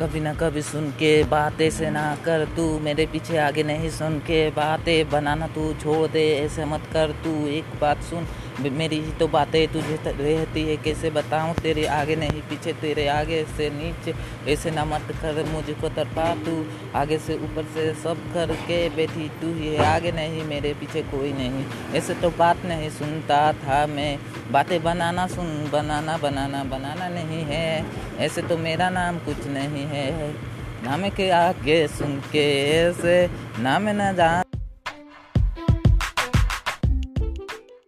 कभी ना कभी सुन के बातें से ना कर तू। मेरे पीछे आगे नहीं सुन के बातें बनाना तू छोड़ दे, ऐसे मत कर तू। एक बात सुन मेरी ही तो बातें तुझे रहती है, कैसे बताऊँ? तेरे आगे नहीं, पीछे तेरे आगे से नीचे। ऐसे ना मत कर, मुझको तरपा तू। आगे से ऊपर से सब करके बैठी तू ही। आगे नहीं, मेरे पीछे कोई नहीं। ऐसे तो बात नहीं सुनता था मैं। बातें बनाना सुन, बनाना बनाना बनाना नहीं है। ऐसे तो मेरा नाम कुछ नहीं है। नाम के आगे सुन के ऐसे नाम न जान